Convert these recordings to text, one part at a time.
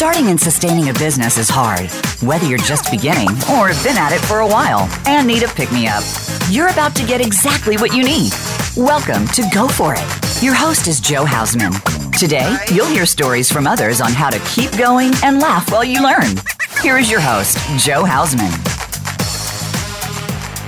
Starting and sustaining a business is hard, whether you're just beginning or have been at it for a while and need a pick me up. You're about to get exactly what you need. Welcome to Go For It. Your host is Jo Hausman. Today, you'll hear stories from others on how to keep going and laugh while you learn. Here is your host, Jo Hausman.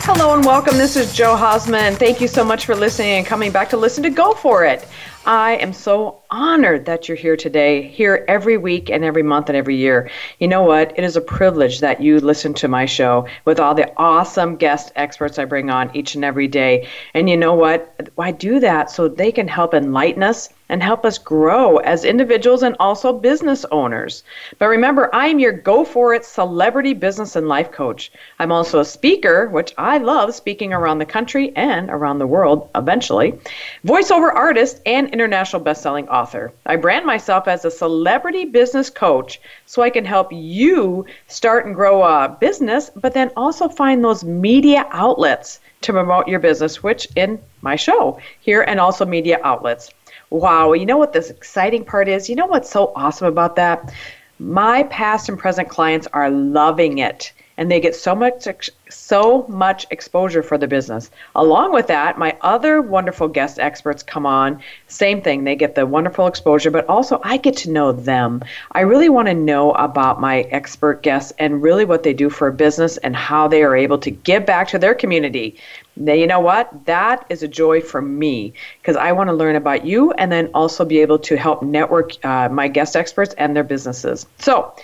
Hello and welcome. This is Jo Hausman. Thank you so much for listening and coming back to listen to Go For It. I am so honored that you're here today, here every week and every month and every year. You know what? It is a privilege that you listen to my show with all the awesome guest experts I bring on each and every day. And you know what? I do that so they can help enlighten us and help us grow as individuals and also business owners. But remember, I'm your Go For It celebrity business and life coach. I'm also a speaker, which I love speaking around the country and around the world eventually, voiceover artist, and international best-selling author. I brand myself as a celebrity business coach so I can help you start and grow a business, but then also find those media outlets to promote your business, which in my show here and also media outlets. Wow, you know what this exciting part is? You know what's so awesome about that? My past and present clients are loving it and they get so much so much exposure for the business. Along with that, my other wonderful guest experts come on. Same thing, they get the wonderful exposure, but also I get to know them. I really want to know about my expert guests and really what they do for a business and how they are able to give back to their community. Now, you know what? That is a joy for me because I want to learn about you and then also be able to help network uh, my guest experts and their businesses. So,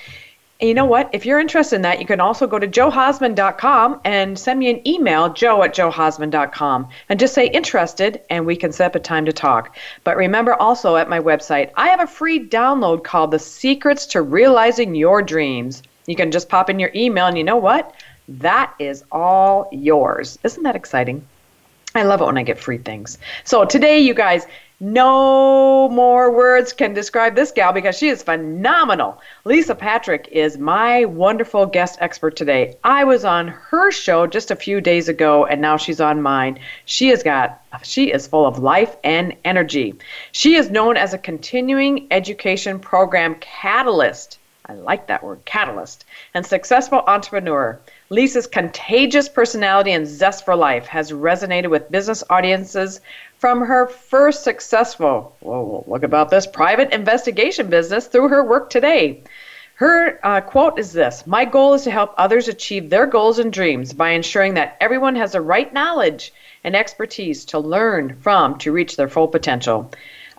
and you know what? If you're interested in that, you can also go to johausman.com and send me an email, jo at johausman.com, and just say interested, and we can set up a time to talk. But remember also at my website, I have a free download called The Secrets to Realizing Your Dreams. You can just pop in your email, and you know what? That is all yours. Isn't that exciting? I love it when I get free things. So today, you guys, no more words can describe this gal because she is phenomenal. Lisa Patrick is my wonderful guest expert today. I was on her show just a few days ago and now she's on mine. She has got she is full of life and energy. She is known as a continuing education program catalyst. I like that word, catalyst, and successful entrepreneur. Lisa's contagious personality and zest for life has resonated with business audiences from her first successful, whoa, look about this, private investigation business through her work today. Her uh, quote is this My goal is to help others achieve their goals and dreams by ensuring that everyone has the right knowledge and expertise to learn from to reach their full potential.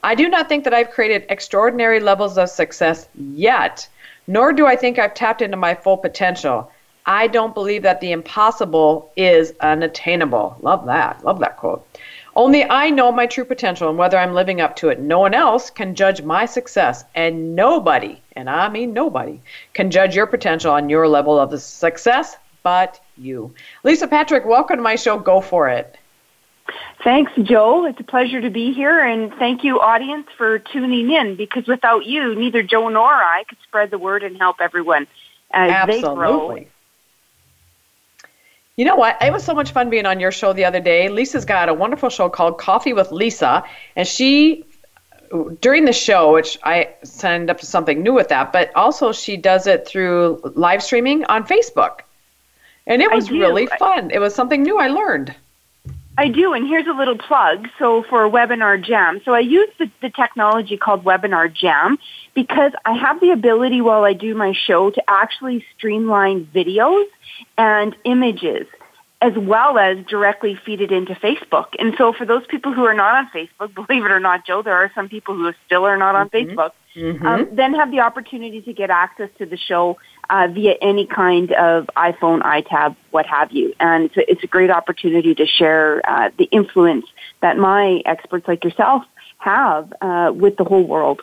I do not think that I've created extraordinary levels of success yet, nor do I think I've tapped into my full potential. I don't believe that the impossible is unattainable. Love that. Love that quote. Only I know my true potential and whether I'm living up to it. No one else can judge my success, and nobody, and I mean nobody, can judge your potential on your level of success but you. Lisa Patrick, welcome to my show. Go for it. Thanks, Jo. It's a pleasure to be here, and thank you, audience, for tuning in. Because without you, neither Jo nor I could spread the word and help everyone as Absolutely. they grow you know what? It was so much fun being on your show the other day. Lisa's got a wonderful show called Coffee with Lisa, and she during the show, which I signed up to something new with that, but also she does it through live streaming on Facebook. And it was really fun. It was something new I learned. I do, and here's a little plug. So for Webinar Jam, so I use the, the technology called Webinar Jam because I have the ability while I do my show to actually streamline videos and images as well as directly feed it into Facebook. And so for those people who are not on Facebook, believe it or not, Joe, there are some people who still are not on mm-hmm. Facebook, mm-hmm. Um, then have the opportunity to get access to the show uh, via any kind of iPhone, iTab, what have you. And it's a, it's a great opportunity to share uh, the influence that my experts like yourself have uh, with the whole world.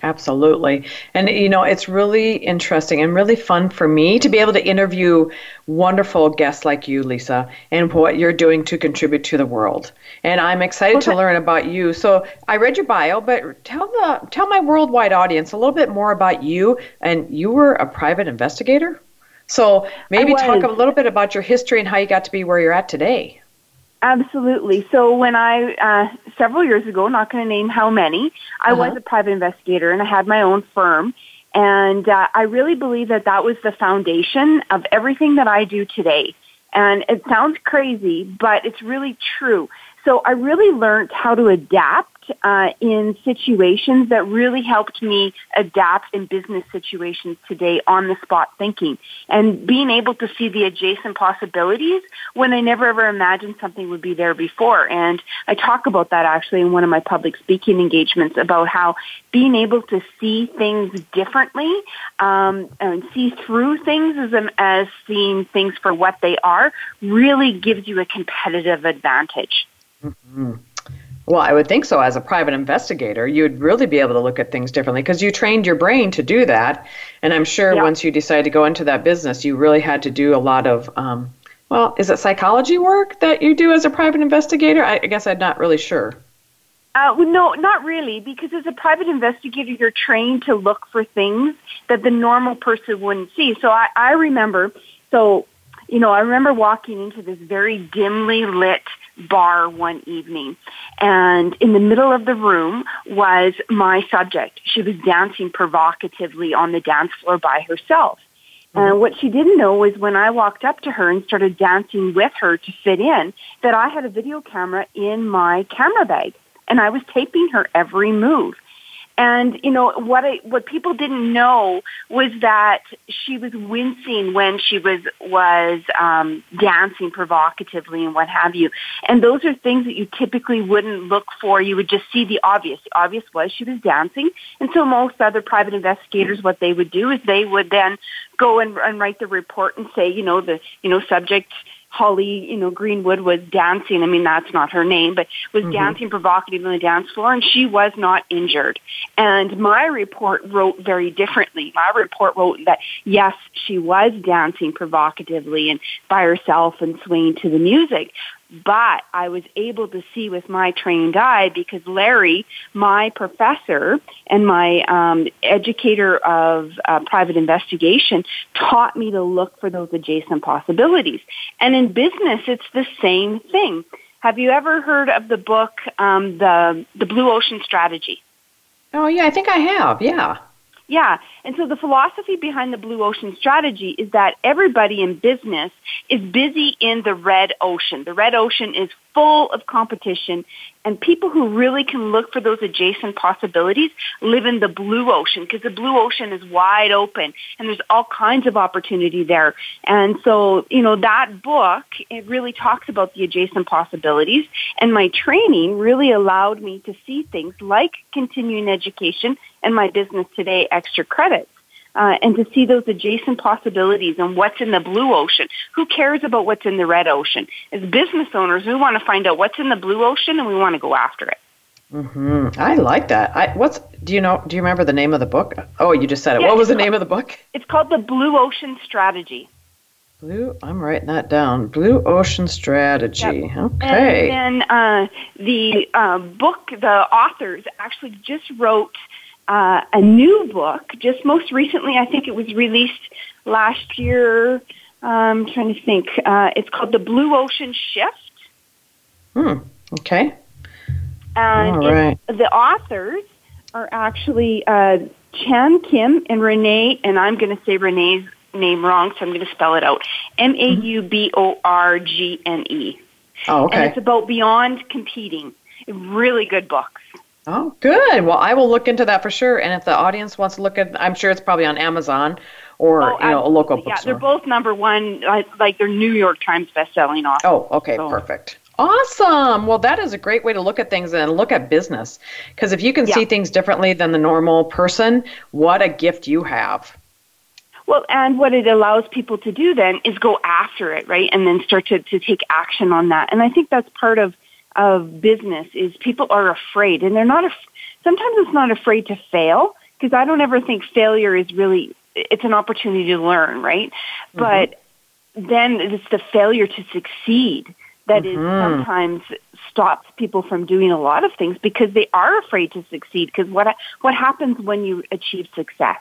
Absolutely. And, you know, it's really interesting and really fun for me to be able to interview wonderful guests like you, Lisa, and what you're doing to contribute to the world. And I'm excited okay. to learn about you. So I read your bio, but tell the tell my worldwide audience a little bit more about you. And you were a private investigator? So maybe talk a little bit about your history and how you got to be where you're at today. Absolutely. So when I, uh, several years ago, not going to name how many, I mm-hmm. was a private investigator and I had my own firm. And uh, I really believe that that was the foundation of everything that I do today. And it sounds crazy, but it's really true. So I really learned how to adapt uh, in situations that really helped me adapt in business situations today on the spot thinking and being able to see the adjacent possibilities when I never ever imagined something would be there before. And I talk about that actually in one of my public speaking engagements about how being able to see things differently um, and see through things as, as seeing things for what they are really gives you a competitive advantage. Mm-hmm. Well, I would think so. As a private investigator, you'd really be able to look at things differently because you trained your brain to do that. And I'm sure yeah. once you decided to go into that business, you really had to do a lot of, um, well, is it psychology work that you do as a private investigator? I, I guess I'm not really sure. Uh, well, no, not really, because as a private investigator, you're trained to look for things that the normal person wouldn't see. So I, I remember, so, you know, I remember walking into this very dimly lit bar one evening. And in the middle of the room was my subject. She was dancing provocatively on the dance floor by herself. And mm-hmm. what she didn't know was when I walked up to her and started dancing with her to fit in, that I had a video camera in my camera bag. And I was taping her every move. And you know what I, what people didn't know was that she was wincing when she was was um, dancing provocatively and what have you. And those are things that you typically wouldn't look for. You would just see the obvious. The obvious was she was dancing. And so most other private investigators, what they would do is they would then go and, and write the report and say, you know, the you know subject Holly, you know, Greenwood was dancing. I mean, that's not her name, but was mm-hmm. dancing provocatively on the dance floor, and she was not injured. And my report wrote very differently. My report wrote that yes, she was dancing provocatively and by herself and swaying to the music, but I was able to see with my trained eye because Larry, my professor and my um, educator of uh, private investigation, taught me to look for those adjacent possibilities. And in business, it's the same thing. Have you ever heard of the book, um, the the Blue Ocean Strategy? Oh yeah, I think I have. Yeah. Yeah. And so the philosophy behind the blue ocean strategy is that everybody in business is busy in the red ocean. The red ocean is full of competition and people who really can look for those adjacent possibilities live in the blue ocean because the blue ocean is wide open and there's all kinds of opportunity there. And so, you know, that book, it really talks about the adjacent possibilities and my training really allowed me to see things like continuing education and my business today extra credits. Uh, and to see those adjacent possibilities and what's in the blue ocean. Who cares about what's in the red ocean? As business owners, we want to find out what's in the blue ocean and we want to go after it. hmm I like that. I, what's do you know? Do you remember the name of the book? Oh, you just said it. Yeah, what was the name of the book? It's called the Blue Ocean Strategy. Blue. I'm writing that down. Blue Ocean Strategy. Yep. Okay. And then uh, the uh, book, the authors actually just wrote uh, a new book. Just most recently, I think it was released last year. I'm trying to think. Uh, it's called The Blue Ocean Shift. Hmm. Okay. And All right. the authors are actually uh, Chan Kim and Renee, and I'm going to say Renee's name wrong, so I'm going to spell it out. M A U B O R G N E. Oh, okay. And it's about beyond competing. Really good books. Oh, good. Well, I will look into that for sure. And if the audience wants to look at, I'm sure it's probably on Amazon or oh, you know a local bookstore. Yeah, they're both number one. Like they're New York Times best-selling authors. Oh, okay, so. perfect. Awesome. Well, that is a great way to look at things and look at business. Because if you can yeah. see things differently than the normal person, what a gift you have. Well, and what it allows people to do then is go after it, right? And then start to, to take action on that. And I think that's part of of business is people are afraid and they're not af- sometimes it's not afraid to fail because I don't ever think failure is really it's an opportunity to learn, right? Mm-hmm. But then it's the failure to succeed that mm-hmm. is sometimes stops people from doing a lot of things because they are afraid to succeed because what what happens when you achieve success?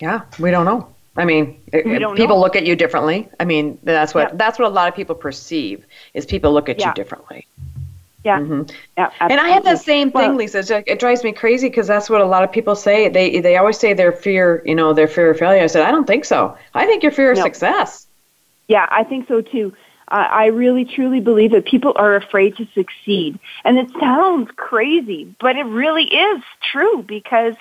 Yeah, we don't know. I mean, people know. look at you differently. I mean, that's what yeah. that's what a lot of people perceive is people look at yeah. you differently. Yeah. Mm-hmm. Yeah. Absolutely. And I have that same thing, well, Lisa. It drives me crazy because that's what a lot of people say. They they always say their fear, you know, their fear of failure. I said, I don't think so. I think your fear of no. success. Yeah, I think so too. Uh, I really truly believe that people are afraid to succeed. And it sounds crazy, but it really is true because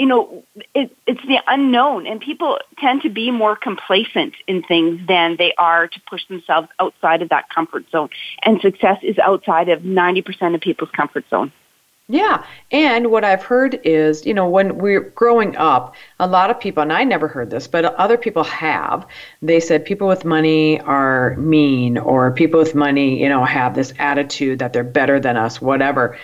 you know, it, it's the unknown, and people tend to be more complacent in things than they are to push themselves outside of that comfort zone. And success is outside of 90% of people's comfort zone. Yeah, and what I've heard is, you know, when we're growing up, a lot of people, and I never heard this, but other people have, they said people with money are mean, or people with money, you know, have this attitude that they're better than us, whatever.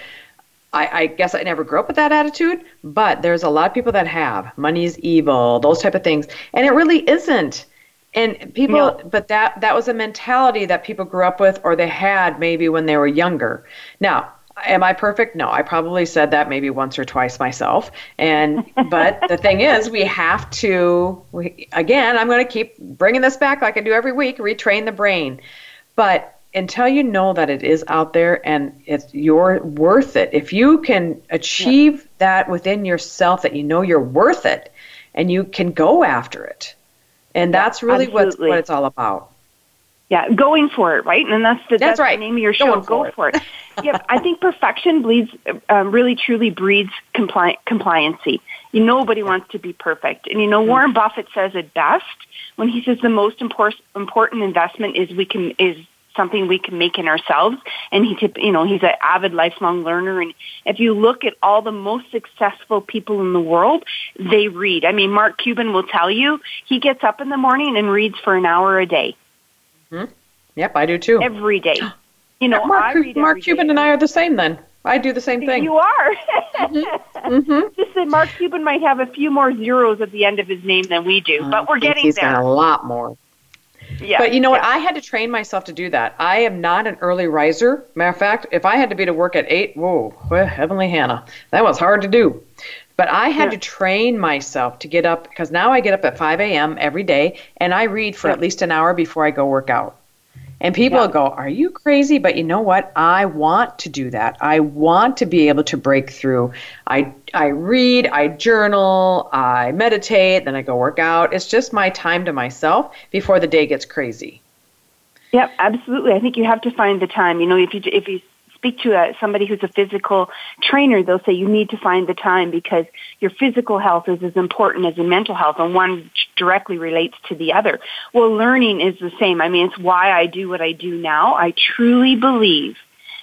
I, I, guess I never grew up with that attitude, but there's a lot of people that have money is evil, those type of things, and it really isn't. And people, no. but that that was a mentality that people grew up with, or they had maybe when they were younger. Now, am I perfect? No, I probably said that maybe once or twice myself. And but the thing is, we have to. We, again, I'm going to keep bringing this back like I do every week, retrain the brain. But until you know that it is out there and it's you're worth it if you can achieve yeah. that within yourself that you know you're worth it and you can go after it and yeah, that's really what what it's all about yeah going for it right and that's the, that's, that's right. the name of your show going go for it, it. yeah i think perfection bleeds um, really truly breeds compli- compliancy you, nobody wants to be perfect and you know mm-hmm. warren buffett says it best when he says the most important important investment is we can is something we can make in ourselves. And he, you know, he's an avid lifelong learner. And if you look at all the most successful people in the world, they read. I mean, Mark Cuban will tell you he gets up in the morning and reads for an hour a day. Mm-hmm. Yep, I do too. Every day. You know, Mark, Mark Cuban day. and I are the same then. I do the same thing. You are. mm-hmm. Mm-hmm. Just that Mark Cuban might have a few more zeros at the end of his name than we do, but we're getting he's there. He's got a lot more. Yeah. But you know yeah. what? I had to train myself to do that. I am not an early riser. Matter of fact, if I had to be to work at eight, whoa, well, heavenly Hannah, that was hard to do. But I had yeah. to train myself to get up because now I get up at 5 a.m. every day and I read for yeah. at least an hour before I go work out. And people yeah. go, Are you crazy? But you know what? I want to do that. I want to be able to break through. I, I read, I journal, I meditate, then I go work out. It's just my time to myself before the day gets crazy. Yep, absolutely. I think you have to find the time. You know, if you if you speak to a, somebody who's a physical trainer, they'll say you need to find the time because your physical health is as important as your mental health, and one directly relates to the other. Well, learning is the same. I mean, it's why I do what I do now. I truly believe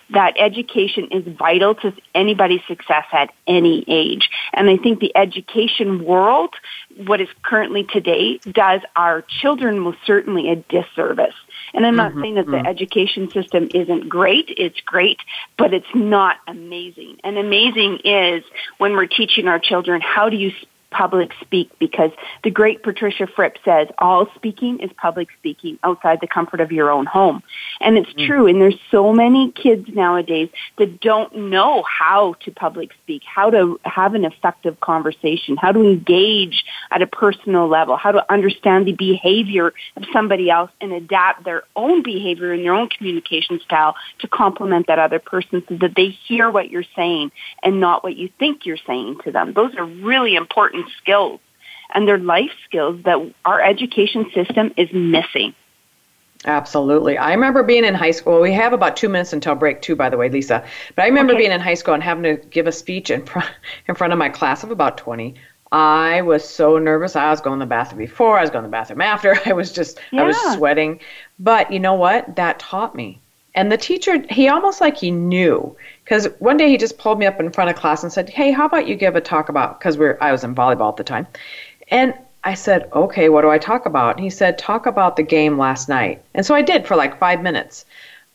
that education is vital to anybody's success at any age. And I think the education world, what is currently today, does our children most certainly a disservice. And I'm not mm-hmm, saying that the mm-hmm. education system isn't great. It's great, but it's not amazing. And amazing is when we're teaching our children how do you public speak because the great Patricia Fripp says all speaking is public speaking outside the comfort of your own home. And it's mm. true. And there's so many kids nowadays that don't know how to public speak, how to have an effective conversation, how to engage at a personal level, how to understand the behavior of somebody else and adapt their own behavior and their own communication style to complement that other person so that they hear what you're saying and not what you think you're saying to them. Those are really important skills and their life skills that our education system is missing. Absolutely. I remember being in high school. We have about two minutes until break, too, by the way, Lisa. But I remember okay. being in high school and having to give a speech in front, in front of my class of about 20. I was so nervous. I was going to the bathroom before, I was going to the bathroom after. I was just, yeah. I was sweating. But you know what? That taught me. And the teacher, he almost like he knew. Because one day he just pulled me up in front of class and said, "Hey, how about you give a talk about?" Because we're I was in volleyball at the time, and I said, "Okay, what do I talk about?" And he said, "Talk about the game last night." And so I did for like five minutes,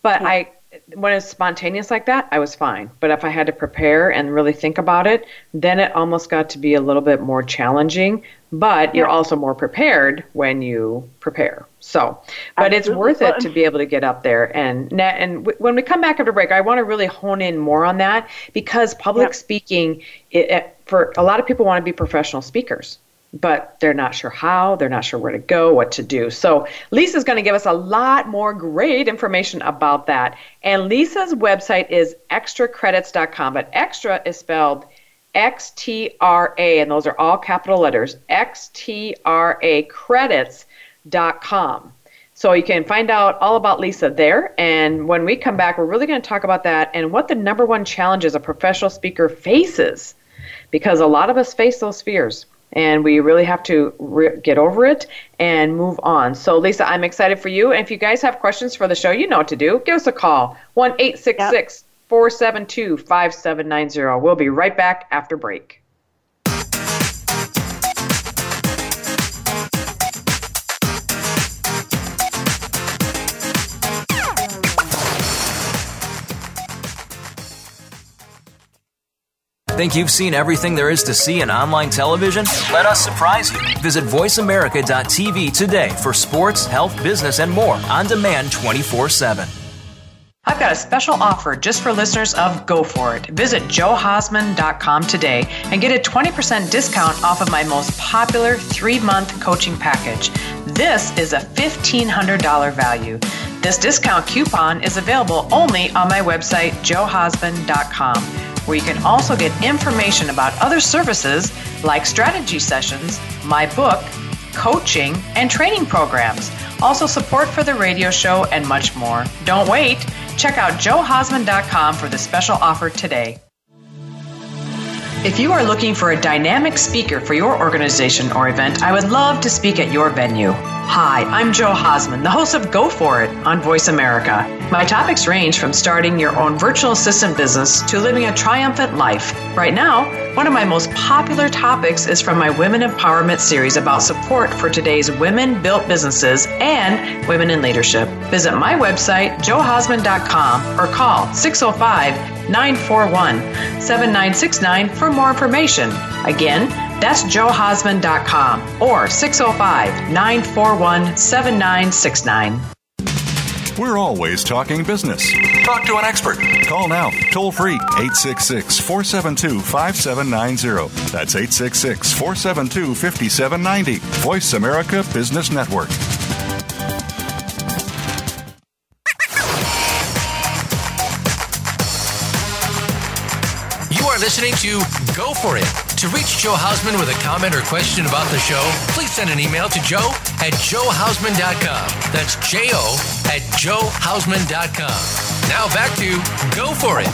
but yeah. I when it's spontaneous like that, I was fine. But if I had to prepare and really think about it, then it almost got to be a little bit more challenging. But you're also more prepared when you prepare. So, but Absolutely. it's worth it to be able to get up there and and when we come back after break, I want to really hone in more on that because public speaking, it, it, for a lot of people want to be professional speakers. But they're not sure how, they're not sure where to go, what to do. So, Lisa's going to give us a lot more great information about that. And Lisa's website is xtracredits.com, but extra is spelled X T R A, and those are all capital letters X T R A credits.com. So you can find out all about Lisa there. And when we come back, we're really going to talk about that and what the number one challenges a professional speaker faces. Because a lot of us face those fears and we really have to re- get over it and move on. So, Lisa, I'm excited for you. And if you guys have questions for the show, you know what to do. Give us a call 1 472 5790. We'll be right back after break. Think you've seen everything there is to see in online television? Let us surprise you. Visit VoiceAmerica.tv today for sports, health, business, and more on demand 24 7. I've got a special offer just for listeners of Go For It. Visit johausman.com today and get a 20% discount off of my most popular three month coaching package. This is a $1,500 value. This discount coupon is available only on my website, johausman.com where you can also get information about other services like strategy sessions, my book, coaching, and training programs. Also, support for the radio show and much more. Don't wait. Check out johausman.com for the special offer today. If you are looking for a dynamic speaker for your organization or event, I would love to speak at your venue. Hi, I'm Jo Hausman, the host of Go For It on Voice America. My topics range from starting your own virtual assistant business to living a triumphant life. Right now, one of my most popular topics is from my Women Empowerment series about support for today's women built businesses and women in leadership. Visit my website, johausman.com, or call 605 941 7969 for more information. Again, that's johausman.com or 605 941 7969. We're always talking business. Talk to an expert. Call now, toll free, 866 472 5790. That's 866 472 5790. Voice America Business Network. You are listening to Go For It. To reach Jo Hausman with a comment or question about the show, please send an email to jo at johausman.com. That's J O at johausman.com. Now back to Go For It.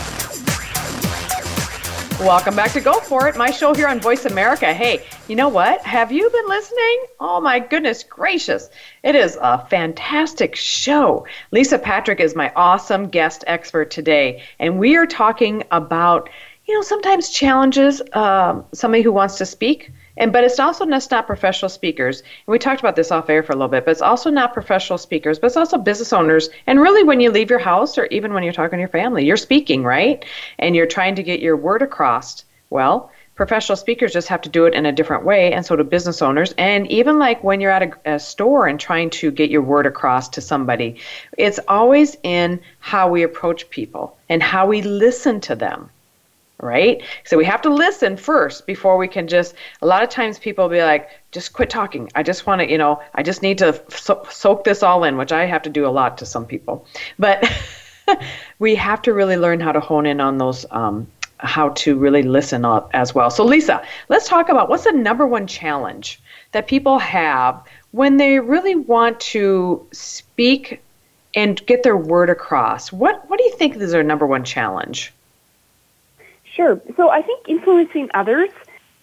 Welcome back to Go For It, my show here on Voice America. Hey, you know what? Have you been listening? Oh my goodness gracious. It is a fantastic show. Lisa Patrick is my awesome guest expert today, and we are talking about you know, sometimes challenges uh, somebody who wants to speak, and but it's also just not professional speakers. And we talked about this off air for a little bit, but it's also not professional speakers, but it's also business owners. And really, when you leave your house, or even when you're talking to your family, you're speaking, right? And you're trying to get your word across. Well, professional speakers just have to do it in a different way, and so do business owners. And even like when you're at a, a, store and trying to get your word across to somebody, it's always in how we approach people and how we listen to them right? So we have to listen first before we can just. A lot of times people be like, just quit talking. I just want to, you know, I just need to so- soak this all in, which I have to do a lot to some people. But we have to really learn how to hone in on those. Um, how to really listen as well. So, Lisa, let's talk about what's the number one challenge that people have when they really want to speak and get their word across. What What do you think is their number one challenge? Sure. So I think influencing others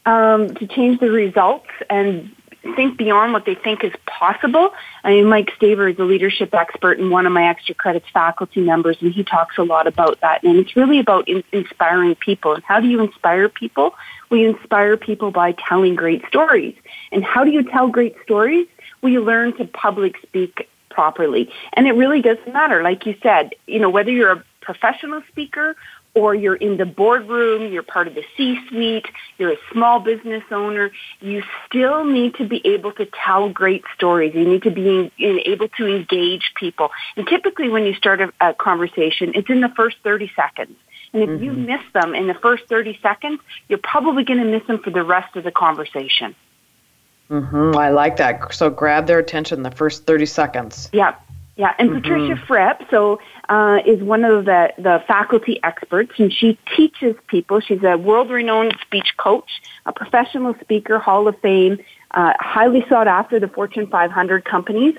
um, to change the results and think beyond what they think is possible. I mean, Mike Staver is a leadership expert and one of my extra credits faculty members, and he talks a lot about that. And it's really about in- inspiring people. And how do you inspire people? We inspire people by telling great stories. And how do you tell great stories? We learn to public speak properly. And it really doesn't matter. Like you said, you know, whether you're a professional speaker or you're in the boardroom, you're part of the C-suite, you're a small business owner, you still need to be able to tell great stories. You need to be able to engage people. And typically when you start a, a conversation, it's in the first 30 seconds. And if mm-hmm. you miss them in the first 30 seconds, you're probably going to miss them for the rest of the conversation. Mm-hmm. I like that. So grab their attention the first 30 seconds. Yeah. Yeah, and mm-hmm. Patricia Fripp, so uh, is one of the, the faculty experts, and she teaches people. She's a world-renowned speech coach, a professional speaker, Hall of Fame, uh, highly sought after the Fortune 500 companies.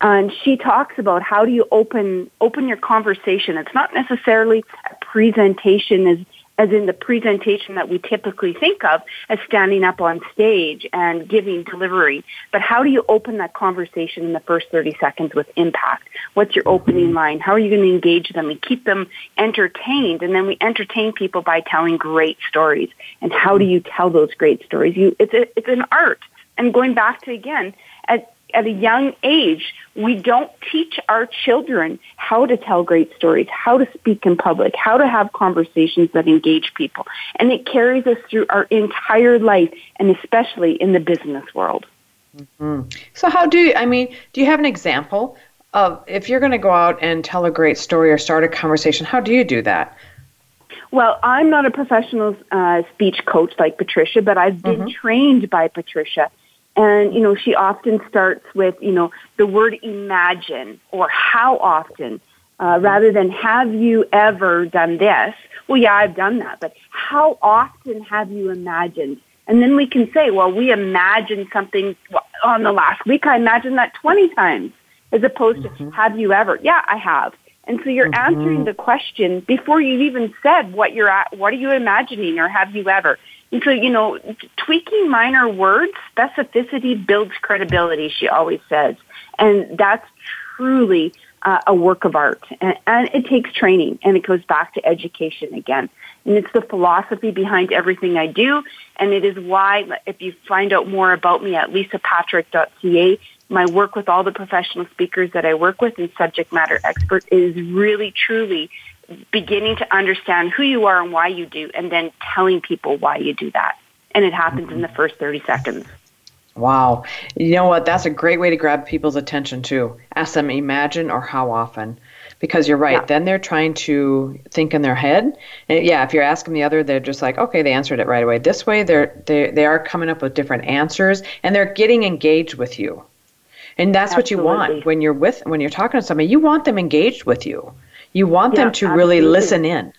And she talks about how do you open open your conversation. It's not necessarily a presentation as as in the presentation that we typically think of as standing up on stage and giving delivery. But how do you open that conversation in the first 30 seconds with impact? What's your opening line? How are you going to engage them and keep them entertained? And then we entertain people by telling great stories. And how do you tell those great stories? You, it's, a, it's an art. And going back to again, at, at a young age, we don't teach our children how to tell great stories, how to speak in public, how to have conversations that engage people. And it carries us through our entire life, and especially in the business world. Mm-hmm. So, how do you, I mean, do you have an example of if you're going to go out and tell a great story or start a conversation, how do you do that? Well, I'm not a professional uh, speech coach like Patricia, but I've been mm-hmm. trained by Patricia and, you know, she often starts with, you know, the word imagine or how often, uh, rather than have you ever done this? Well, yeah, I've done that, but how often have you imagined? And then we can say, well, we imagined something on the last week. I imagined that 20 times as opposed mm-hmm. to have you ever? Yeah, I have. And so you're mm-hmm. answering the question before you've even said what you're at, what are you imagining or have you ever? And so, you know, tweaking minor words, specificity builds credibility, she always says. And that's truly uh, a work of art. And, and it takes training, and it goes back to education again. And it's the philosophy behind everything I do. And it is why, if you find out more about me at lisapatrick.ca, my work with all the professional speakers that I work with and subject matter experts is really, truly beginning to understand who you are and why you do, and then telling people why you do that. And it happens in the first 30 seconds. Wow. You know what? That's a great way to grab people's attention, too. Ask them imagine or how often. Because you're right. Yeah. Then they're trying to think in their head. And yeah, if you're asking the other, they're just like, okay, they answered it right away. This way, they're, they, they are coming up with different answers and they're getting engaged with you. And that's Absolutely. what you want when you're with when you're talking to somebody. You want them engaged with you. You want yeah, them to absolutely. really listen in.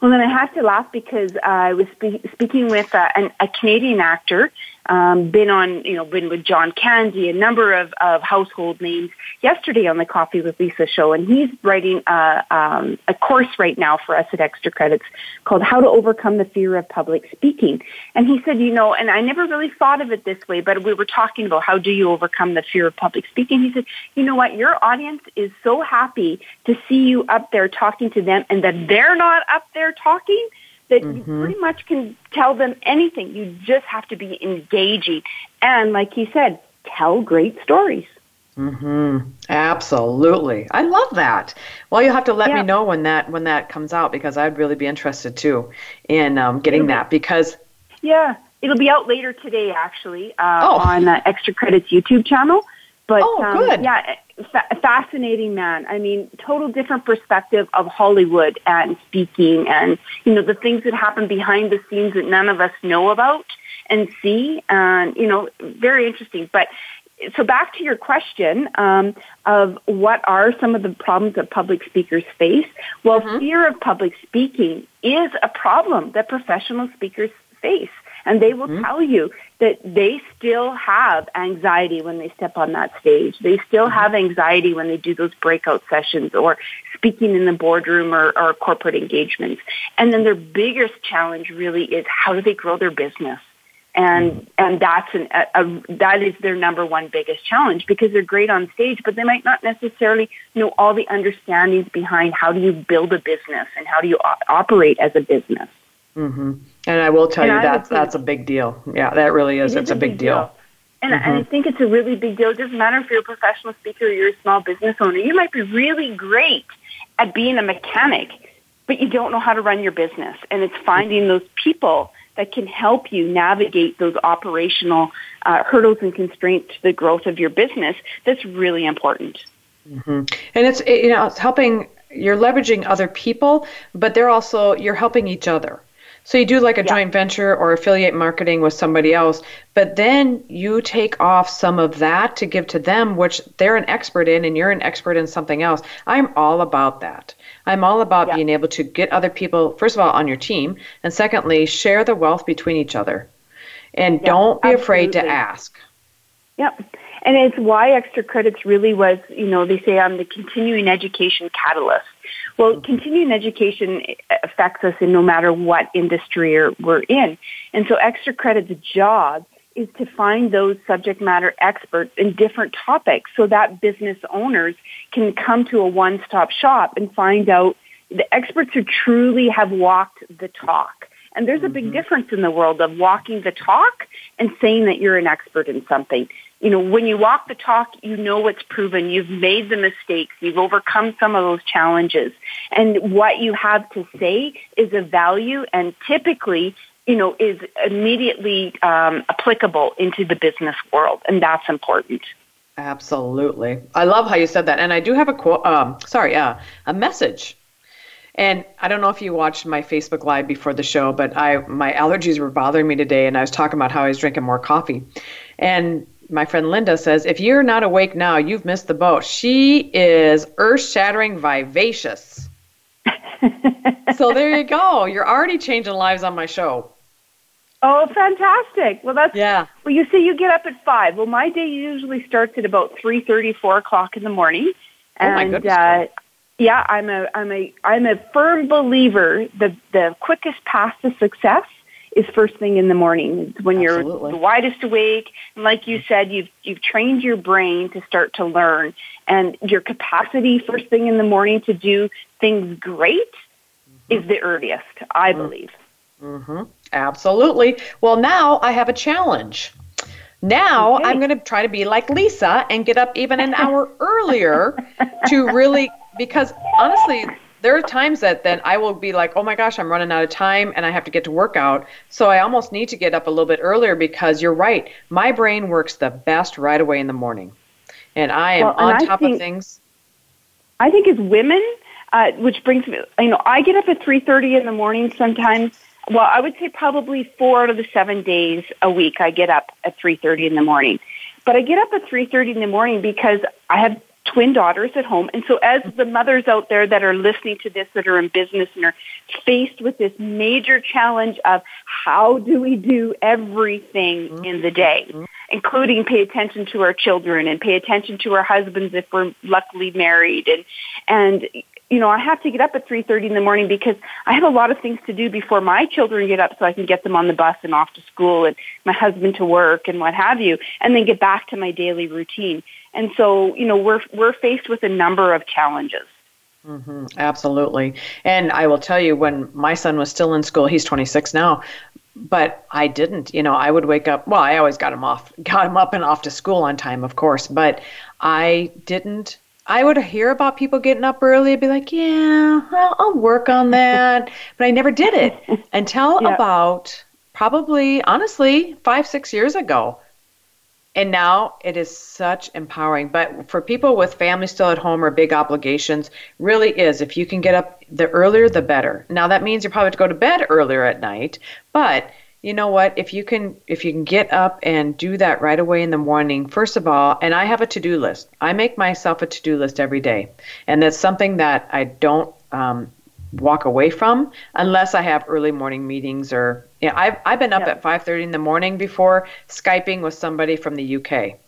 Well, then I have to laugh because I was spe- speaking with uh, an, a Canadian actor um, been on, you know, been with John Candy, a number of, of household names yesterday on the Coffee with Lisa show, and he's writing a, um, a course right now for us at Extra Credits called How to Overcome the Fear of Public Speaking. And he said, you know, and I never really thought of it this way, but we were talking about how do you overcome the fear of public speaking. He said, you know what, your audience is so happy to see you up there talking to them and that they're not up there talking that mm-hmm. you pretty much can tell them anything. You just have to be engaging. And like he said, tell great stories. Mhm. Absolutely. I love that. Well, you'll have to let yeah. me know when that when that comes out because I'd really be interested too in um, getting it'll that because Yeah, it'll be out later today actually uh, oh. on uh, Extra Credits YouTube channel. But oh, um, good. yeah, fa- fascinating man. I mean, total different perspective of Hollywood and speaking, and you know the things that happen behind the scenes that none of us know about and see. And you know, very interesting. But so back to your question um, of what are some of the problems that public speakers face? Well, mm-hmm. fear of public speaking is a problem that professional speakers face. And they will mm-hmm. tell you that they still have anxiety when they step on that stage. They still mm-hmm. have anxiety when they do those breakout sessions or speaking in the boardroom or, or corporate engagements. And then their biggest challenge really is how do they grow their business? and mm-hmm. and that's an, a, a, that is their number one biggest challenge because they're great on stage, but they might not necessarily know all the understandings behind how do you build a business and how do you o- operate as a business. Mm-hmm. And I will tell and you that's that's a big deal. Yeah, that really is. It it's is a big, big deal. deal. And, mm-hmm. and I think it's a really big deal. It doesn't matter if you're a professional speaker or you're a small business owner. You might be really great at being a mechanic, but you don't know how to run your business. And it's finding those people that can help you navigate those operational uh, hurdles and constraints to the growth of your business that's really important. Mm-hmm. And it's you know it's helping you're leveraging other people, but they're also you're helping each other. So you do like a yeah. joint venture or affiliate marketing with somebody else, but then you take off some of that to give to them, which they're an expert in, and you're an expert in something else. I'm all about that. I'm all about yeah. being able to get other people, first of all, on your team, and secondly, share the wealth between each other. And yeah, don't be absolutely. afraid to ask. Yep. And it's why extra credits really was, you know, they say I'm the continuing education catalyst. Well, continuing education affects us in no matter what industry we're in. And so extra credit's job is to find those subject matter experts in different topics so that business owners can come to a one-stop shop and find out the experts who truly have walked the talk. And there's a big mm-hmm. difference in the world of walking the talk and saying that you're an expert in something you know, when you walk the talk, you know what's proven. You've made the mistakes. You've overcome some of those challenges. And what you have to say is of value and typically, you know, is immediately um, applicable into the business world. And that's important. Absolutely. I love how you said that. And I do have a quote, um, sorry, uh, a message and I don't know if you watched my Facebook live before the show, but I my allergies were bothering me today, and I was talking about how I was drinking more coffee. And my friend Linda says, if you're not awake now, you've missed the boat. She is earth shattering vivacious. so there you go. You're already changing lives on my show. Oh, fantastic! Well, that's yeah. Well, you see, you get up at five. Well, my day usually starts at about three thirty, four o'clock in the morning, and oh my goodness, uh, yeah, I'm a I'm a I'm a firm believer that the quickest path to success is first thing in the morning. It's when Absolutely. you're the widest awake. And like you said, you've, you've trained your brain to start to learn and your capacity first thing in the morning to do things great mm-hmm. is the earliest, I mm-hmm. believe. Mm-hmm. Absolutely. Well, now I have a challenge. Now okay. I'm going to try to be like Lisa and get up even an hour earlier to really, because honestly, there are times that then I will be like, oh my gosh, I'm running out of time and I have to get to work out. So I almost need to get up a little bit earlier because you're right. My brain works the best right away in the morning. And I am well, on I top think, of things. I think as women, uh, which brings me, you know, I get up at 3.30 in the morning sometimes. Well, I would say probably four out of the seven days a week I get up at 3.30 in the morning. But I get up at 3.30 in the morning because I have twin daughters at home. And so as the mothers out there that are listening to this that are in business and are faced with this major challenge of how do we do everything in the day, including pay attention to our children and pay attention to our husbands if we're luckily married and, and, you know, I have to get up at 3.30 in the morning because I have a lot of things to do before my children get up so I can get them on the bus and off to school and my husband to work and what have you, and then get back to my daily routine. And so, you know, we're we're faced with a number of challenges. Mm-hmm, absolutely. And I will tell you, when my son was still in school, he's 26 now, but I didn't. You know, I would wake up. Well, I always got him off, got him up and off to school on time, of course. But I didn't. I would hear about people getting up early. I'd be like, yeah, well, I'll work on that. but I never did it until yeah. about probably, honestly, five, six years ago. And now it is such empowering. But for people with families still at home or big obligations, really is. If you can get up the earlier, the better. Now that means you probably have to go to bed earlier at night, but you know what if you can if you can get up and do that right away in the morning first of all and i have a to-do list i make myself a to-do list every day and that's something that i don't um, walk away from unless I have early morning meetings or you know, I've I've been up at 5:30 in the morning before skyping with somebody from the UK.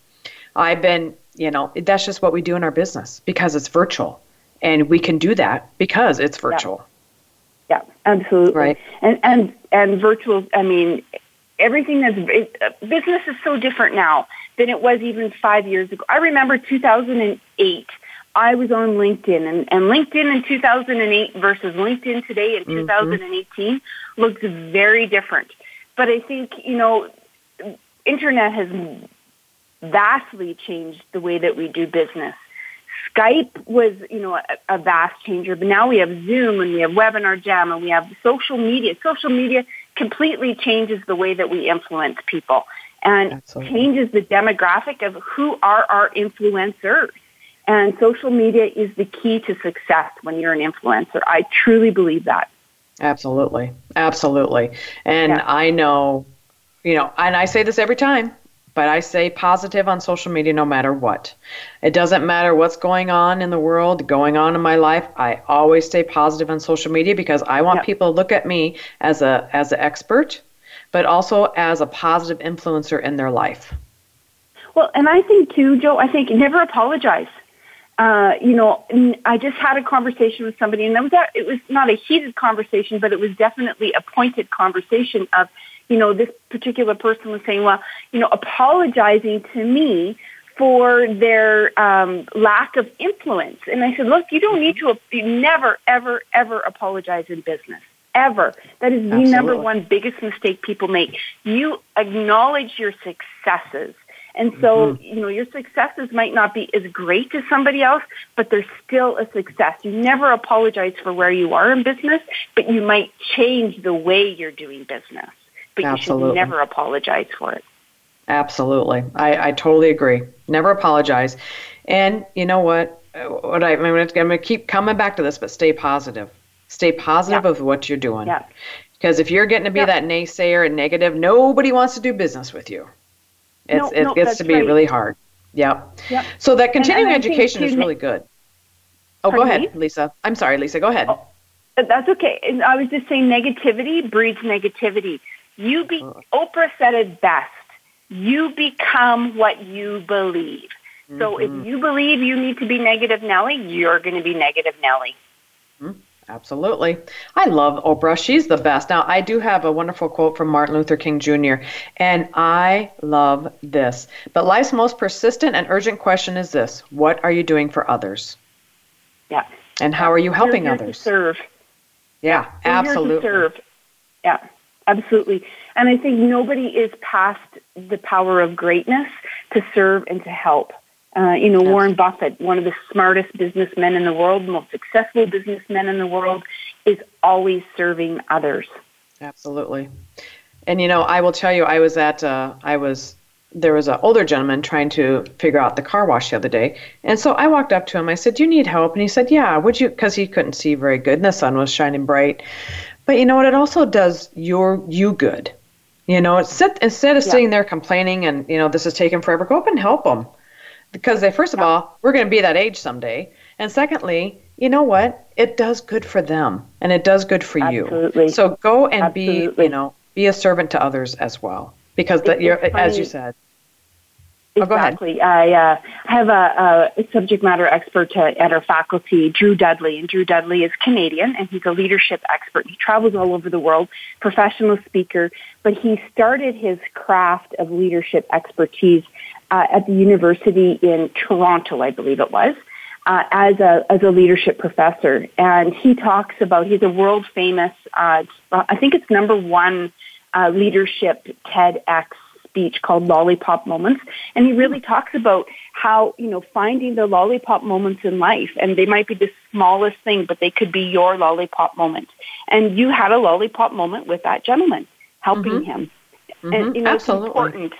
I've been, you know, that's just what we do in our business because it's virtual. And we can do that because it's virtual. Yeah, yeah absolutely. Right. And and and virtual, I mean, everything that's business is so different now than it was even 5 years ago. I remember 2008 I was on LinkedIn, and, and LinkedIn in 2008 versus LinkedIn today in mm-hmm. 2018 looks very different. But I think, you know, internet has vastly changed the way that we do business. Skype was, you know, a, a vast changer, but now we have Zoom and we have Webinar Jam and we have social media. Social media completely changes the way that we influence people and Absolutely. changes the demographic of who are our influencers. And social media is the key to success when you're an influencer. I truly believe that. Absolutely. Absolutely. And Yeah. I know, you know, and I say this every time, but I say positive on social media no matter what. It doesn't matter what's going on in the world, going on in my life. I always stay positive on social media because I want Yep. people to look at me as a as an expert, but also as a positive influencer in their life. Well, and I think too, Jo. I think never apologize. Uh, you know, I just had a conversation with somebody, and it was it was not a heated conversation, but it was definitely a pointed conversation. Of, you know, this particular person was saying, well, you know, apologizing to me for their um, lack of influence, and I said, look, you don't need to. You never, ever, ever apologize in business. Ever. That is the number one biggest mistake people make. You acknowledge your successes. And so, mm-hmm. you know, your successes might not be as great as somebody else, but they're still a success. You never apologize for where you are in business, but you might change the way you're doing business. But you should never apologize for it. Absolutely. I, I totally agree. Never apologize. And you know what? What I, I'm going to keep coming back to this, but stay positive. Stay positive Yeah. of what you're doing. Yeah. Because if you're getting to be Yeah. that naysayer and negative, nobody wants to do business with you. It's, No, it no, gets to be right. really hard. Yeah. Yep. So that continuing education is really good. Oh, go ahead, Lisa. I'm sorry, Lisa. Go ahead. Uh, That's okay. And I was just saying negativity breeds negativity. You be Oprah said it best. You become what you believe. So Mm-hmm. if you believe you need to be negative Nelly, you're going to be negative Nelly. Absolutely. I love Oprah. She's the best. Now, I do have a wonderful quote from Martin Luther King Jr., and I love this. But life's most persistent and urgent question is this What are you doing for others? Yeah. And how are you helping We're here others? To serve. Yeah, here absolutely. to serve. Yeah, absolutely. And I think nobody is past the power of greatness to serve and to help. Uh, you know, Warren Buffett, one of the smartest businessmen in the world, most successful businessmen in the world, is always serving others. Absolutely. And you know, I will tell you, I was at, uh, I was, there was an older gentleman trying to figure out the car wash the other day, and so I walked up to him. I said, "Do you need help?" And he said, "Yeah." Would you? Because he couldn't see very good, and the sun was shining bright. But you know what? It also does your you good. You know, instead of Yeah. sitting there complaining and you know this is taking forever, go up and help them. Because they, first of all, we're going to be that age someday, and secondly, you know what? It does good for them, and it does good for Absolutely. you. So go and be, you know, be a servant to others as well. Because that you're, funny. as you said, Oh. Exactly. I uh, have a, a subject matter expert at our faculty, Drew Dudley, and Drew Dudley is Canadian, and he's a leadership expert. He travels all over the world, professional speaker, but he started his craft of leadership expertise uh, at the university in Toronto, I believe it was. Uh, as a as a leadership professor, and he talks about he's a world famous. Uh, I think it's number one uh, leadership TEDx speech called Lollipop Moments. And he really talks about how, you know, finding the lollipop moments in life. And they might be the smallest thing, but they could be your lollipop moment. And you had a lollipop moment with that gentleman, helping him. And, you know, Absolutely. it's important.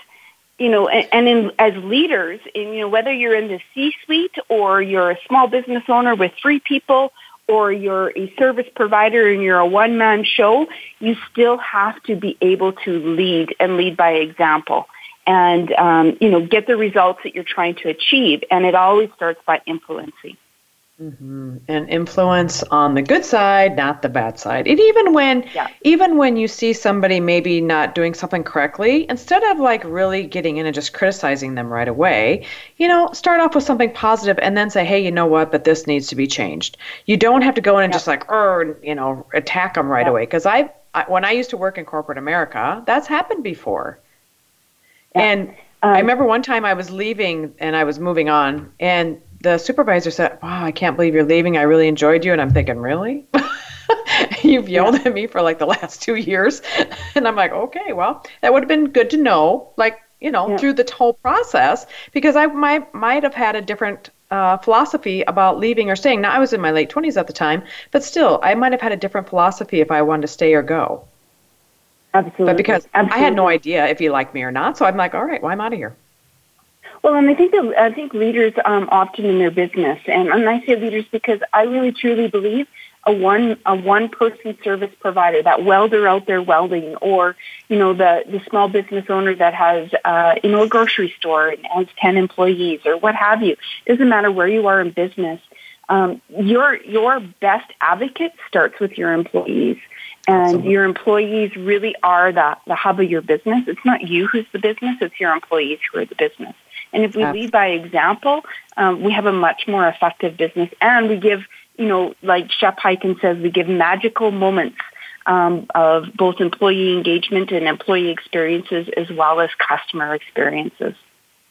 You know, and, and in, as leaders, in, you know, whether you're in the C-suite or you're a small business owner with three people or you're a service provider and you're a one man show, you still have to be able to lead and lead by example and, um, you know, get the results that you're trying to achieve. And it always starts by influencing. And influence on the good side, not the bad side. And even when, Yeah. even when you see somebody maybe not doing something correctly, instead of like really getting in and just criticizing them right away, you know, start off with something positive and then say, hey, you know what, but this needs to be changed. You don't have to go in and just like, er, you know, attack them right Yeah. away. Because I, I, when I used to work in corporate America, that's happened before. And I Um, remember one time I was leaving and I was moving on, and the supervisor said, Wow, I can't believe you're leaving. I really enjoyed you. And I'm thinking, Really? You've yelled at me for like the last two years. And I'm like, Okay, well, that would have been good to know, like, you know, Yeah. through the whole process, because I might, might have had a different uh, philosophy about leaving or staying. Now, I was in my late 20s at the time, but still, I might have had a different philosophy if I wanted to stay or go. Absolutely. But because I had no idea if you liked me or not, so I'm like, All right, well, I'm out of here. Well, and I think that I think leaders um, often in their business, and, and I say leaders because I really truly believe a one a one person service provider, that welder out there welding, or you know the the small business owner that has uh, you know a grocery store and has ten employees or what have you. Doesn't matter where you are in business. Um, your your best advocate starts with your employees. And Absolutely. your employees really are the, the hub of your business. It's not you who's the business, it's your employees who are the business. And if we Absolutely. lead by example, um, we have a much more effective business and we give you know, like Shep Hyken says, we give magical moments um, of both employee engagement and employee experiences as well as customer experiences.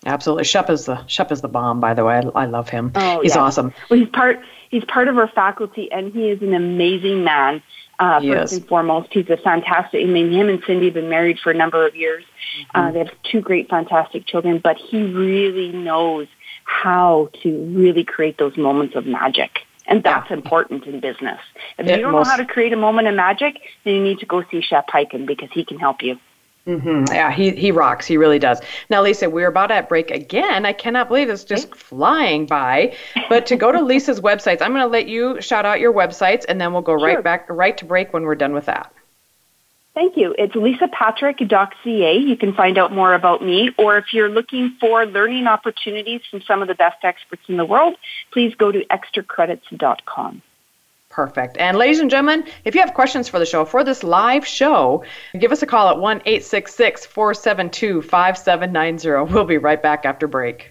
Absolutely, Shep is the Shep is the bomb. By the way, I, I love him. Oh, he's awesome. Well, he's part he's part of our faculty, and he is an amazing man. Uh, first and foremost, he's a fantastic. I mean, him and Cindy have been married for a number of years. Mm-hmm. Uh, they have two great, fantastic children, but he really knows how to really create those moments of magic. And that's yeah. important in business. If it you don't most, know how to create a moment of magic, then you need to go see Shep Hyken because he can help you. Mm-hmm. Yeah, he, he rocks. He really does. Now, Lisa, we're about at break again. I cannot believe it's just flying by. But to go to Lisa's websites, I'm going to let you shout out your websites, and then we'll go sure. right back right to break when we're done with that. Thank you. It's lisapatrick.ca. You can find out more about me. Or if you're looking for learning opportunities from some of the best experts in the world, please go to xtracredits.com. Perfect. And ladies and gentlemen, if you have questions for the show, for this live show, give us a call at 1 866 472 5790. We'll be right back after break.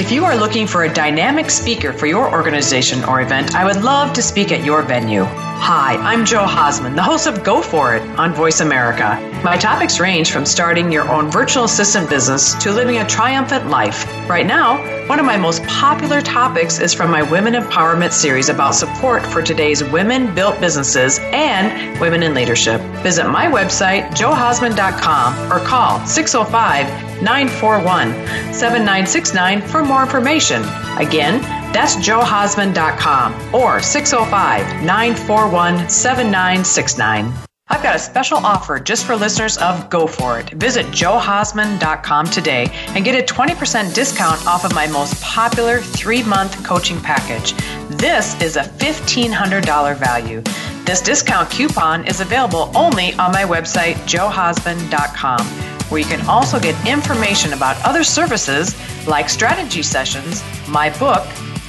If you are looking for a dynamic speaker for your organization or event, I would love to speak at your venue. Hi, I'm Jo Hausman, the host of Go For It on Voice America. My topics range from starting your own virtual assistant business to living a triumphant life. Right now, one of my most popular topics is from my Women Empowerment series about support for today's women built businesses and women in leadership. Visit my website, johausman.com, or call 605 941 7969 for more information. Again, that's johausman.com or 605 941 7969. I've got a special offer just for listeners of Go For It. Visit johausman.com today and get a 20% discount off of my most popular three month coaching package. This is a $1,500 value. This discount coupon is available only on my website, johausman.com, where you can also get information about other services like strategy sessions, my book,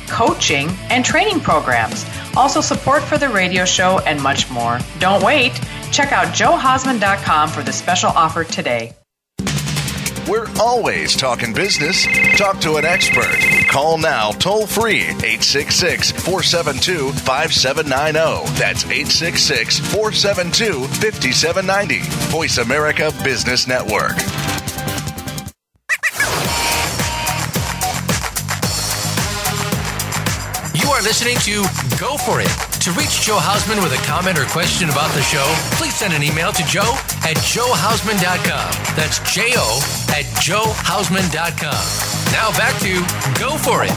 coaching, and training programs. Also, support for the radio show and much more. Don't wait. Check out johausman.com for the special offer today. We're always talking business. Talk to an expert. Call now toll free 866 472 5790. That's 866 472 5790. Voice America Business Network. You are listening to Go For It. To reach Jo Hausman with a comment or question about the show, please send an email to jo at johausman.com. That's J O at johausman.com. Now back to Go For It.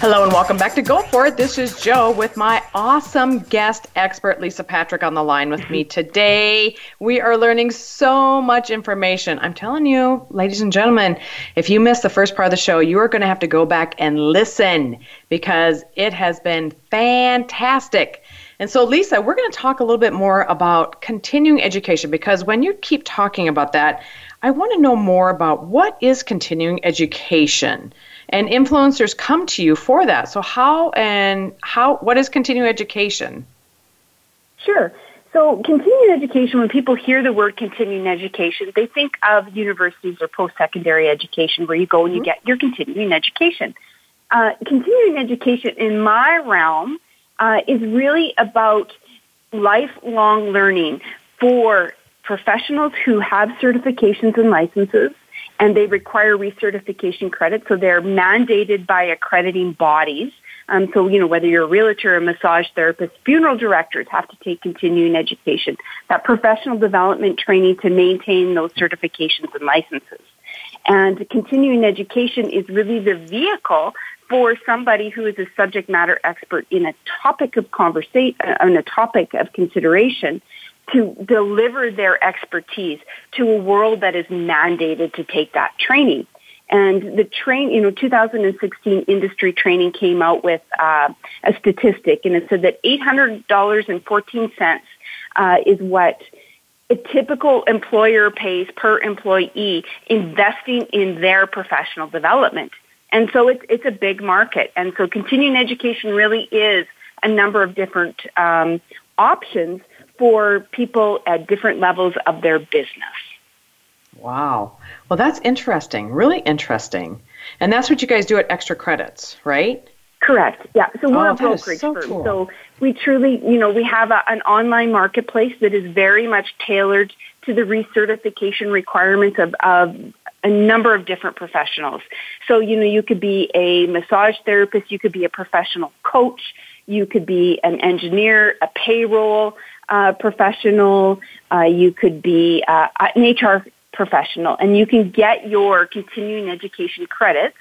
Hello and welcome back to Go For It. This is Jo with my awesome guest expert, Lisa Patrick, on the line with me today. We are learning so much information. I'm telling you, ladies and gentlemen, if you missed the first part of the show, you are going to have to go back and listen because it has been fantastic. And so, Lisa, we're going to talk a little bit more about continuing education because when you keep talking about that, I want to know more about what is continuing education and influencers come to you for that. So how and how what is continuing education? Sure. So continuing education, when people hear the word continuing education, they think of universities or post-secondary education where you go and you mm-hmm. get your continuing education. Uh, continuing education in my realm uh, is really about lifelong learning for professionals who have certifications and licenses and they require recertification credit. So they're mandated by accrediting bodies. Um, so, you know, whether you're a realtor, a massage therapist, funeral directors have to take continuing education, that professional development training to maintain those certifications and licenses. And continuing education is really the vehicle for somebody who is a subject matter expert in a topic of conversation, uh, on a topic of consideration, to deliver their expertise to a world that is mandated to take that training. And the train, you know, 2016 industry training came out with uh, a statistic, and it said that $800.14 uh, is what a typical employer pays per employee investing in their professional development. And so it's, it's a big market. And so continuing education really is a number of different um, options for people at different levels of their business. Wow. Well, that's interesting. Really interesting. And that's what you guys do at Extra Credits, right? Correct. Yeah. So we're oh, a brokerage so firm. Cool. So we truly, you know, we have a, an online marketplace that is very much tailored to the recertification requirements of, of a number of different professionals. So, you know, you could be a massage therapist, you could be a professional coach, you could be an engineer, a payroll uh, professional, uh, you could be uh, an HR professional, and you can get your continuing education credits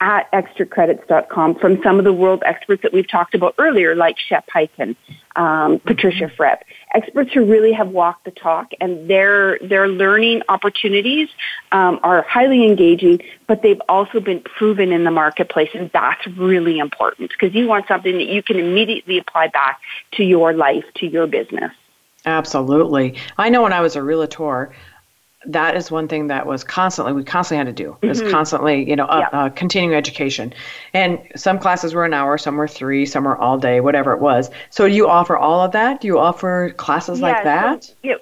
at xtracredits.com from some of the world experts that we've talked about earlier, like Shep Hyken, um, Patricia Fripp, experts who really have walked the talk, and their their learning opportunities um, are highly engaging, but they've also been proven in the marketplace, and that's really important because you want something that you can immediately apply back to your life, to your business. Absolutely. I know when I was a realtor, that is one thing that was constantly we constantly had to do is mm-hmm. constantly you know uh, yeah. uh, continuing education and some classes were an hour some were three some were all day whatever it was so do you offer all of that do you offer classes yeah, like that so, yeah,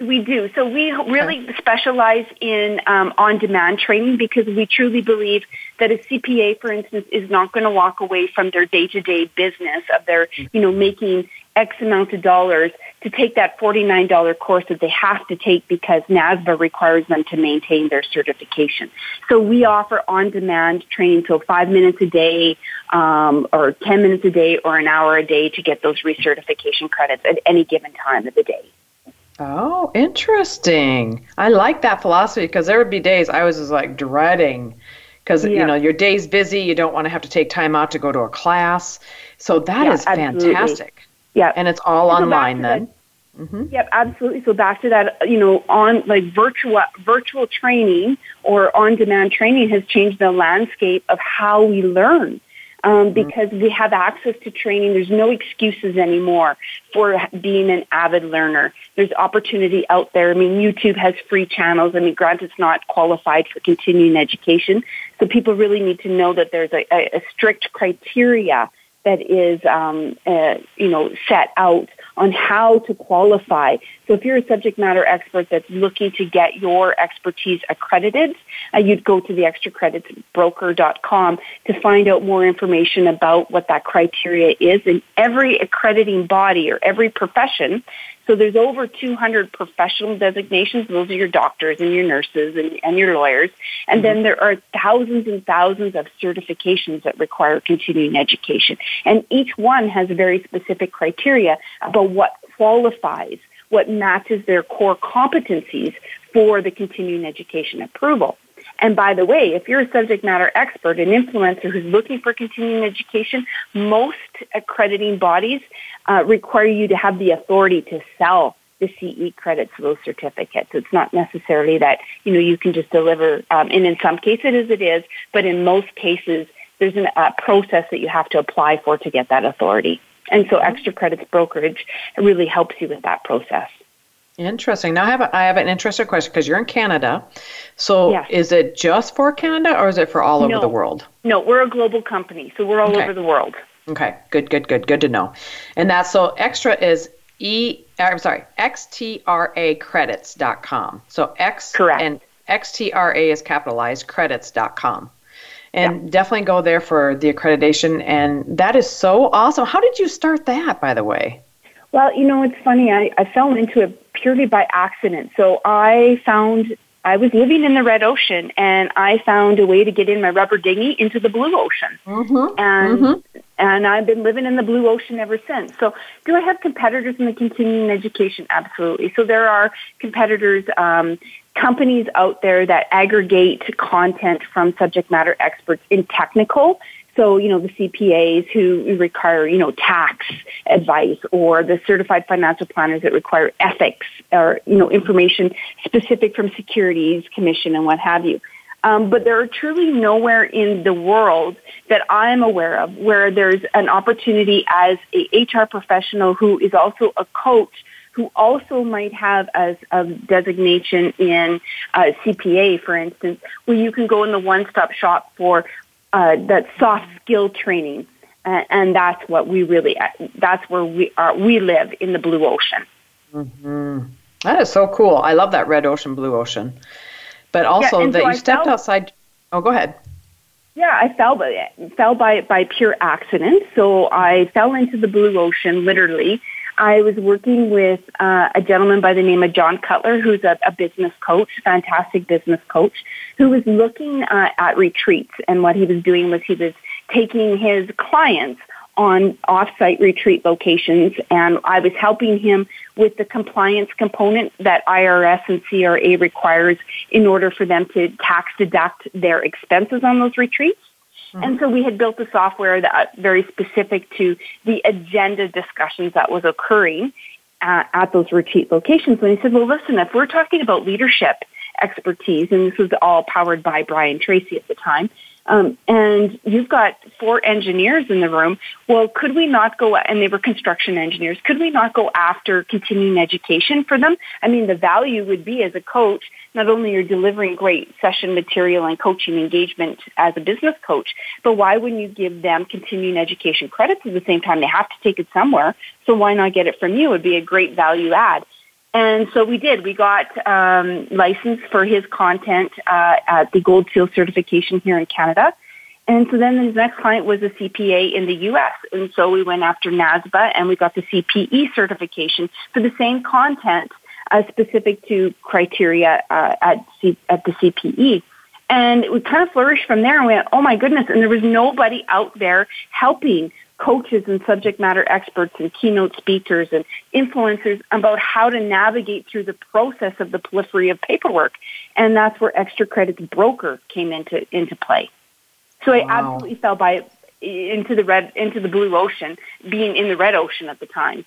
we do so we really okay. specialize in um, on-demand training because we truly believe that a cpa for instance is not going to walk away from their day-to-day business of their mm-hmm. you know making X amount of dollars to take that $49 course that they have to take because NASBA requires them to maintain their certification. So we offer on-demand training, so five minutes a day, um, or 10 minutes a day, or an hour a day to get those recertification credits at any given time of the day. Oh, interesting. I like that philosophy because there would be days I was just like dreading because yeah. you know your day's busy, you don't want to have to take time out to go to a class. So that yeah, is fantastic. Yeah. And it's all online then. Mm-hmm. Yep, absolutely. So back to that, you know, on like virtual virtual training or on demand training has changed the landscape of how we learn. Um, mm-hmm. because we have access to training. There's no excuses anymore for being an avid learner. There's opportunity out there. I mean, YouTube has free channels. I mean, granted, it's not qualified for continuing education. So people really need to know that there's a, a, a strict criteria that is, um, uh, you know, set out on how to qualify. So if you're a subject matter expert that's looking to get your expertise accredited, uh, you'd go to the extracreditsbroker.com to find out more information about what that criteria is. And every accrediting body or every profession so there's over 200 professional designations. Those are your doctors and your nurses and, and your lawyers. And mm-hmm. then there are thousands and thousands of certifications that require continuing education. And each one has very specific criteria about what qualifies, what matches their core competencies for the continuing education approval. And by the way, if you're a subject matter expert, an influencer who's looking for continuing education, most accrediting bodies uh, require you to have the authority to sell the CE credits those certificates. It's not necessarily that, you know, you can just deliver, um, and in some cases it is, but in most cases there's a uh, process that you have to apply for to get that authority. And so extra credits brokerage really helps you with that process. Interesting. Now I have a, I have an interesting question because you're in Canada. So yes. is it just for Canada or is it for all no. over the world? No, we're a global company, so we're all okay. over the world. Okay. Good. Good. Good. Good to know. And that's so extra is e. Uh, I'm sorry, xtracredits.com. So x correct and xtra is capitalized credits.com. And yeah. definitely go there for the accreditation. And that is so awesome. How did you start that, by the way? Well, you know, it's funny. I, I fell into it purely by accident. So I found I was living in the red ocean and I found a way to get in my rubber dinghy into the blue ocean. Mm-hmm. And mm-hmm. And I've been living in the blue ocean ever since. So, do I have competitors in the continuing education? Absolutely. So, there are competitors, um, companies out there that aggregate content from subject matter experts in technical so, you know, the CPAs who require, you know, tax advice or the certified financial planners that require ethics or, you know, information specific from securities commission and what have you. Um, but there are truly nowhere in the world that I am aware of where there's an opportunity as a HR professional who is also a coach who also might have as a designation in uh, CPA, for instance, where you can go in the one-stop shop for uh, that soft skill training, uh, and that's what we really that's where we are. We live in the blue ocean. Mm-hmm. That is so cool. I love that red ocean, blue ocean, but also yeah, that so you I stepped fell, outside. Oh, go ahead. Yeah, I fell by fell by by pure accident. So I fell into the blue ocean literally I was working with uh, a gentleman by the name of John Cutler, who's a, a business coach, fantastic business coach, who was looking uh, at retreats. And what he was doing was he was taking his clients on off-site retreat locations, and I was helping him with the compliance component that IRS and CRA requires in order for them to tax deduct their expenses on those retreats. Mm-hmm. And so we had built a software that uh, very specific to the agenda discussions that was occurring uh, at those retreat locations. And he said, well, listen, if we're talking about leadership expertise, and this was all powered by Brian Tracy at the time, um, and you've got four engineers in the room. Well, could we not go, and they were construction engineers, could we not go after continuing education for them? I mean, the value would be as a coach, not only you're delivering great session material and coaching engagement as a business coach, but why wouldn't you give them continuing education credits at the same time? They have to take it somewhere, so why not get it from you? It would be a great value add. And so we did. We got um, licensed for his content uh, at the Gold Seal certification here in Canada. And so then his next client was a CPA in the U.S. And so we went after NASBA and we got the CPE certification for the same content uh, specific to criteria uh, at, C- at the CPE. And we kind of flourished from there and we went, oh my goodness. And there was nobody out there helping coaches and subject matter experts and keynote speakers and influencers about how to navigate through the process of the proliferation of paperwork. And that's where Extra Credit's broker came into, into play. So wow. I absolutely fell by into the red, into the blue ocean, being in the red ocean at the time.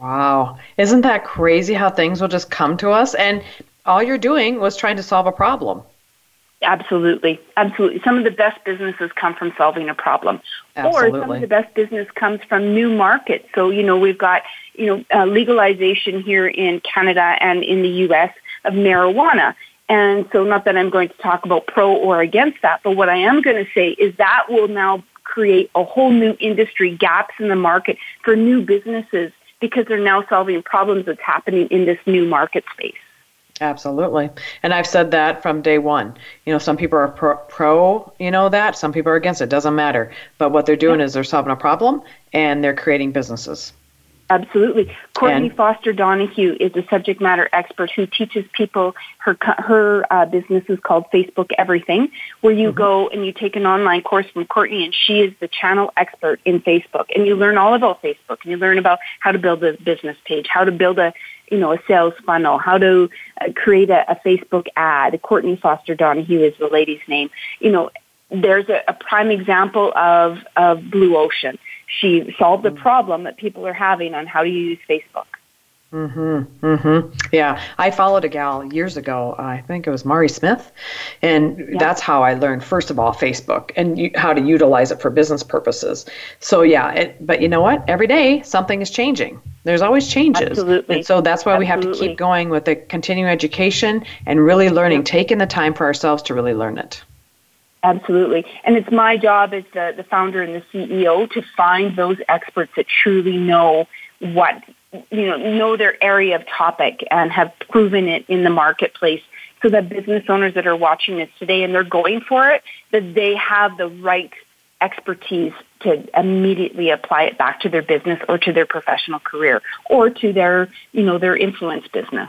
Wow. Isn't that crazy how things will just come to us? And all you're doing was trying to solve a problem. Absolutely, absolutely. Some of the best businesses come from solving a problem, absolutely. or some of the best business comes from new markets. So you know we've got you know uh, legalization here in Canada and in the U.S. of marijuana, and so not that I'm going to talk about pro or against that, but what I am going to say is that will now create a whole new industry gaps in the market for new businesses because they're now solving problems that's happening in this new market space. Absolutely. And I've said that from day one. You know, some people are pro, pro, you know, that, some people are against it. Doesn't matter. But what they're doing yeah. is they're solving a problem and they're creating businesses. Absolutely. Courtney and, Foster Donahue is a subject matter expert who teaches people her her uh, business is called Facebook Everything, where you mm-hmm. go and you take an online course from Courtney, and she is the channel expert in Facebook, and you learn all about Facebook, and you learn about how to build a business page, how to build a you know, a sales funnel, how to uh, create a, a Facebook ad. Courtney Foster Donahue is the lady's name. You know, there's a, a prime example of, of Blue Ocean. She solved a mm. problem that people are having on how to use Facebook. Mhm. Mhm. Yeah, I followed a gal years ago. I think it was Mari Smith, and yeah. that's how I learned first of all Facebook and you, how to utilize it for business purposes. So yeah, it, but you know what? Every day something is changing. There's always changes. Absolutely. And so that's why Absolutely. we have to keep going with the continuing education and really learning, taking the time for ourselves to really learn it. Absolutely. And it's my job as the, the founder and the CEO to find those experts that truly know what you know, know their area of topic and have proven it in the marketplace so that business owners that are watching this today and they're going for it, that they have the right expertise to immediately apply it back to their business or to their professional career or to their, you know, their influence business.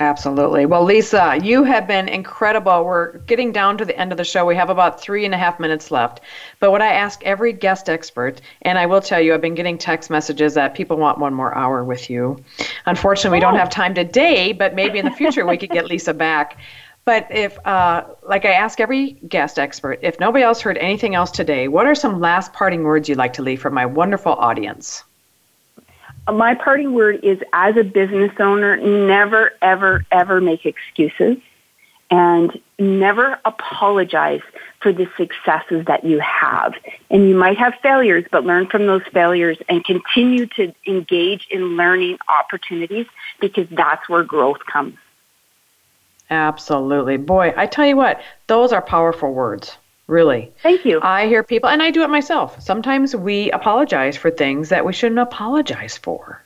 Absolutely. Well, Lisa, you have been incredible. We're getting down to the end of the show. We have about three and a half minutes left. But what I ask every guest expert, and I will tell you, I've been getting text messages that people want one more hour with you. Unfortunately, we don't have time today, but maybe in the future we could get Lisa back. But if, uh, like I ask every guest expert, if nobody else heard anything else today, what are some last parting words you'd like to leave for my wonderful audience? My parting word is as a business owner, never, ever, ever make excuses and never apologize for the successes that you have. And you might have failures, but learn from those failures and continue to engage in learning opportunities because that's where growth comes. Absolutely. Boy, I tell you what, those are powerful words. Really. Thank you. I hear people, and I do it myself. Sometimes we apologize for things that we shouldn't apologize for.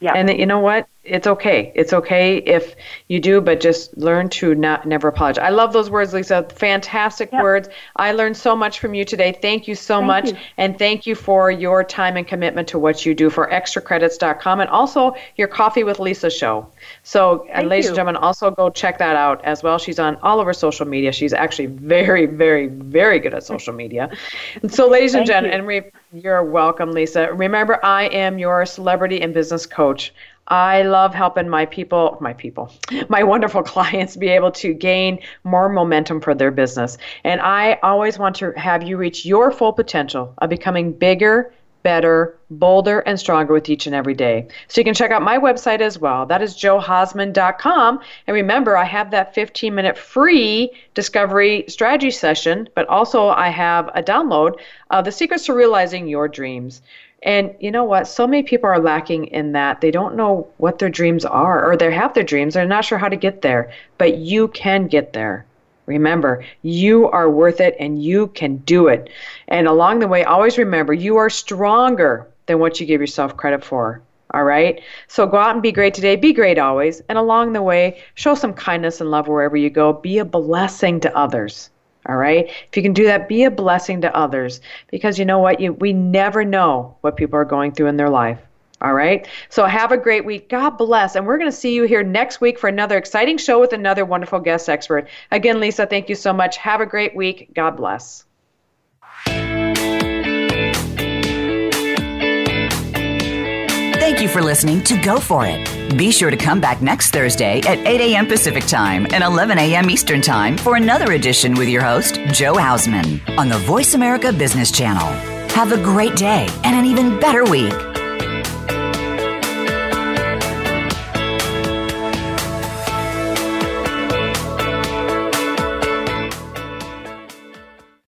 Yeah. And that you know what? It's okay. It's okay if you do, but just learn to not never apologize. I love those words, Lisa. Fantastic yep. words. I learned so much from you today. Thank you so thank much. You. And thank you for your time and commitment to what you do for xtracredits.com and also your Coffee with Lisa show. So, uh, and ladies you. and gentlemen, also go check that out as well. She's on all over social media. She's actually very, very, very good at social media. And so, ladies and gentlemen, and re- you're welcome, Lisa. Remember, I am your celebrity and business coach. I love helping my people, my people, my wonderful clients be able to gain more momentum for their business. And I always want to have you reach your full potential of becoming bigger, better, bolder, and stronger with each and every day. So you can check out my website as well. That is johausman.com. And remember, I have that 15 minute free discovery strategy session, but also I have a download of the secrets to realizing your dreams. And you know what? So many people are lacking in that. They don't know what their dreams are, or they have their dreams. They're not sure how to get there. But you can get there. Remember, you are worth it and you can do it. And along the way, always remember you are stronger than what you give yourself credit for. All right? So go out and be great today. Be great always. And along the way, show some kindness and love wherever you go. Be a blessing to others. All right. If you can do that, be a blessing to others because you know what? You, we never know what people are going through in their life. All right. So have a great week. God bless. And we're going to see you here next week for another exciting show with another wonderful guest expert. Again, Lisa, thank you so much. Have a great week. God bless. Thank you for listening to Go For It. Be sure to come back next Thursday at 8 a.m. Pacific Time and 11 a.m. Eastern Time for another edition with your host, Jo Hausman, on the Voice America Business Channel. Have a great day and an even better week.